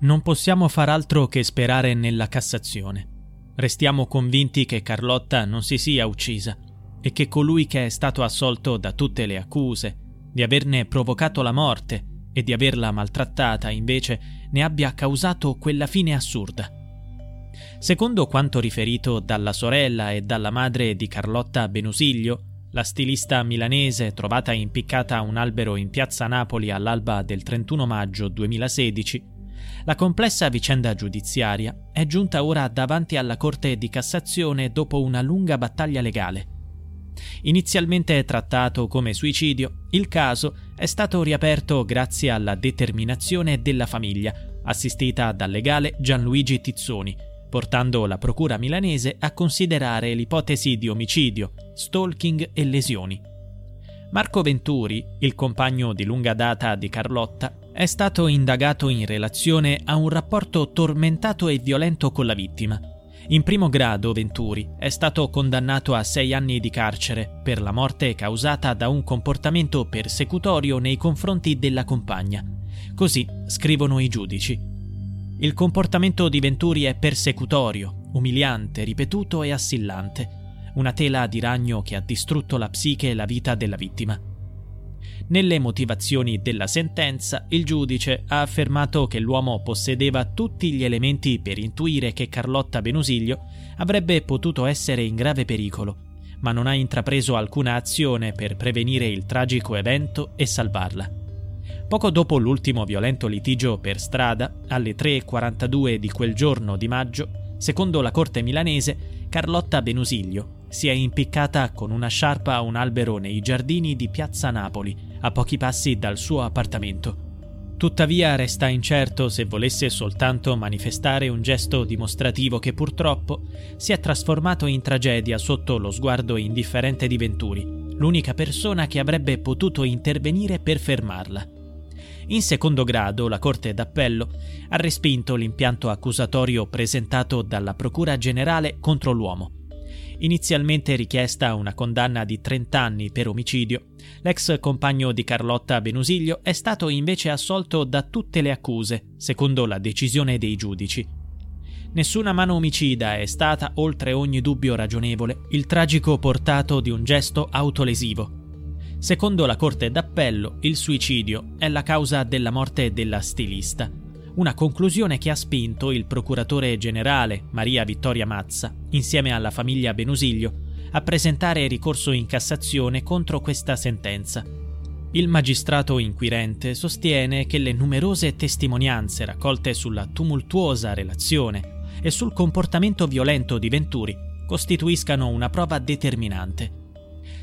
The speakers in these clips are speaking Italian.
Non possiamo far altro che sperare nella Cassazione. Restiamo convinti che Carlotta non si sia uccisa e che colui che è stato assolto da tutte le accuse, di averne provocato la morte e di averla maltrattata, invece, ne abbia causato quella fine assurda. Secondo quanto riferito dalla sorella e dalla madre di Carlotta Benusiglio, la stilista milanese trovata impiccata a un albero in piazza Napoli all'alba del 31 maggio 2016, la complessa vicenda giudiziaria è giunta ora davanti alla Corte di Cassazione dopo una lunga battaglia legale. Inizialmente trattato come suicidio, il caso è stato riaperto grazie alla determinazione della famiglia, assistita dal legale Gianluigi Tizzoni, portando la procura milanese a considerare l'ipotesi di omicidio, stalking e lesioni. Marco Venturi, il compagno di lunga data di Carlotta, è stato indagato in relazione a un rapporto tormentato e violento con la vittima. In primo grado Venturi è stato condannato a sei anni di carcere per la morte causata da un comportamento persecutorio nei confronti della compagna. Così scrivono i giudici. Il comportamento di Venturi è persecutorio, umiliante, ripetuto e assillante, una tela di ragno che ha distrutto la psiche e la vita della vittima. Nelle motivazioni della sentenza, il giudice ha affermato che l'uomo possedeva tutti gli elementi per intuire che Carlotta Benusiglio avrebbe potuto essere in grave pericolo, ma non ha intrapreso alcuna azione per prevenire il tragico evento e salvarla. Poco dopo l'ultimo violento litigio per strada, alle 3.42 di quel giorno di maggio, secondo la corte milanese, Carlotta Benusiglio si è impiccata con una sciarpa a un albero nei giardini di Piazza Napoli, a pochi passi dal suo appartamento. Tuttavia resta incerto se volesse soltanto manifestare un gesto dimostrativo che purtroppo si è trasformato in tragedia sotto lo sguardo indifferente di Venturi, l'unica persona che avrebbe potuto intervenire per fermarla. In secondo grado, la Corte d'Appello ha respinto l'impianto accusatorio presentato dalla Procura Generale contro l'uomo. Inizialmente richiesta una condanna di 30 anni per omicidio, l'ex compagno di Carlotta Benusiglio è stato invece assolto da tutte le accuse, secondo la decisione dei giudici. Nessuna mano omicida è stata, oltre ogni dubbio ragionevole, il tragico portato di un gesto autolesivo, Secondo la Corte d'Appello, il suicidio è la causa della morte della stilista, una conclusione che ha spinto il procuratore generale Maria Vittoria Mazza, insieme alla famiglia Benusiglio, a presentare ricorso in Cassazione contro questa sentenza. Il magistrato inquirente sostiene che le numerose testimonianze raccolte sulla tumultuosa relazione e sul comportamento violento di Venturi costituiscano una prova determinante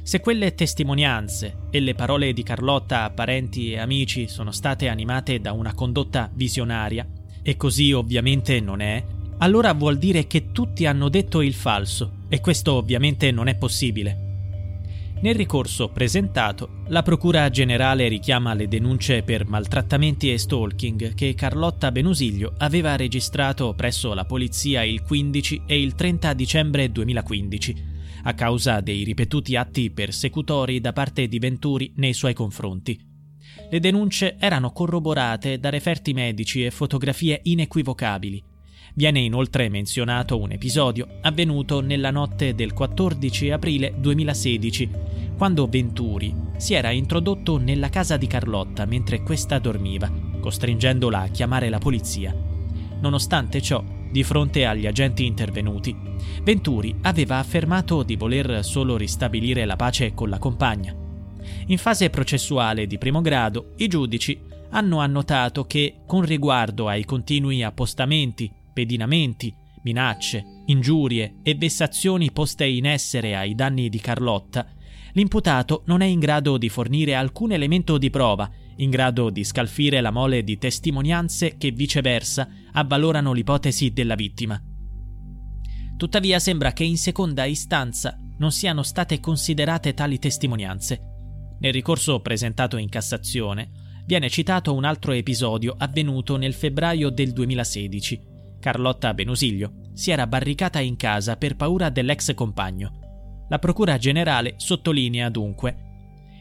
se quelle testimonianze e le parole di Carlotta a parenti e amici sono state animate da una condotta visionaria, e così ovviamente non è, allora vuol dire che tutti hanno detto il falso, e questo ovviamente non è possibile. Nel ricorso presentato, la Procura Generale richiama le denunce per maltrattamenti e stalking che Carlotta Benusiglio aveva registrato presso la polizia il 15 e il 30 dicembre 2015 a causa dei ripetuti atti persecutori da parte di Venturi nei suoi confronti. Le denunce erano corroborate da referti medici e fotografie inequivocabili. Viene inoltre menzionato un episodio avvenuto nella notte del 14 aprile 2016, quando Venturi si era introdotto nella casa di Carlotta mentre questa dormiva, costringendola a chiamare la polizia. Nonostante ciò, di fronte agli agenti intervenuti, Venturi aveva affermato di voler solo ristabilire la pace con la compagna. In fase processuale di primo grado, i giudici hanno annotato che, con riguardo ai continui appostamenti, pedinamenti, minacce, ingiurie e vessazioni poste in essere ai danni di Carlotta, l'imputato non è in grado di fornire alcun elemento di prova in grado di scalfire la mole di testimonianze che viceversa avvalorano l'ipotesi della vittima. Tuttavia sembra che in seconda istanza non siano state considerate tali testimonianze. Nel ricorso presentato in Cassazione viene citato un altro episodio avvenuto nel febbraio del 2016. Carlotta Benusiglio si era barricata in casa per paura dell'ex compagno. La Procura Generale sottolinea dunque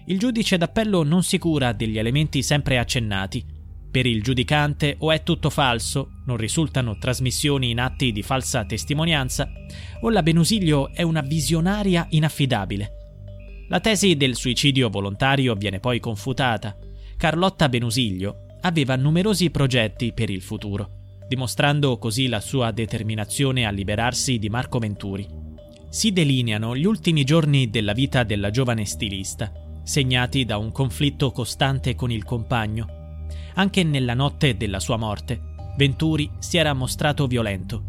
il giudice d'appello non si cura degli elementi sempre accennati. Per il giudicante o è tutto falso, non risultano trasmissioni in atti di falsa testimonianza, o la Benusiglio è una visionaria inaffidabile. La tesi del suicidio volontario viene poi confutata. Carlotta Benusiglio aveva numerosi progetti per il futuro, dimostrando così la sua determinazione a liberarsi di Marco Venturi. Si delineano gli ultimi giorni della vita della giovane stilista, segnati da un conflitto costante con il compagno. Anche nella notte della sua morte, Venturi si era mostrato violento.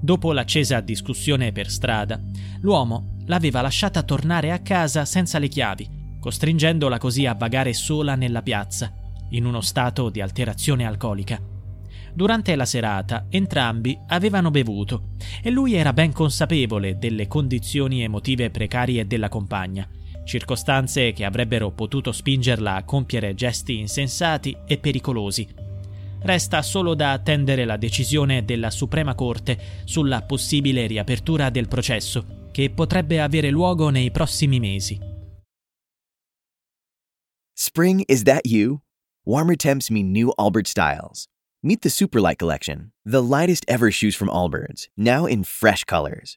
Dopo l'accesa discussione per strada, l'uomo l'aveva lasciata tornare a casa senza le chiavi, costringendola così a vagare sola nella piazza, in uno stato di alterazione alcolica. Durante la serata entrambi avevano bevuto e lui era ben consapevole delle condizioni emotive precarie della compagna circostanze che avrebbero potuto spingerla a compiere gesti insensati e pericolosi. Resta solo da attendere la decisione della Suprema Corte sulla possibile riapertura del processo, che potrebbe avere luogo nei prossimi mesi. Spring, is that you? Warmer temps mean new Allbirds styles. Meet the Superlight Collection, the lightest ever shoes from Allbirds, now in fresh colors.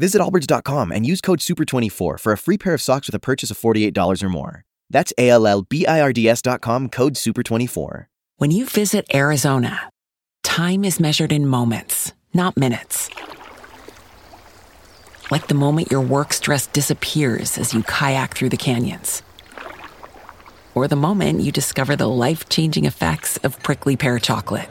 Visit Allbirds.com and use code SUPER24 for a free pair of socks with a purchase of $48 or more. That's A L L B I R D S.com code SUPER24. When you visit Arizona, time is measured in moments, not minutes. Like the moment your work stress disappears as you kayak through the canyons. Or the moment you discover the life changing effects of prickly pear chocolate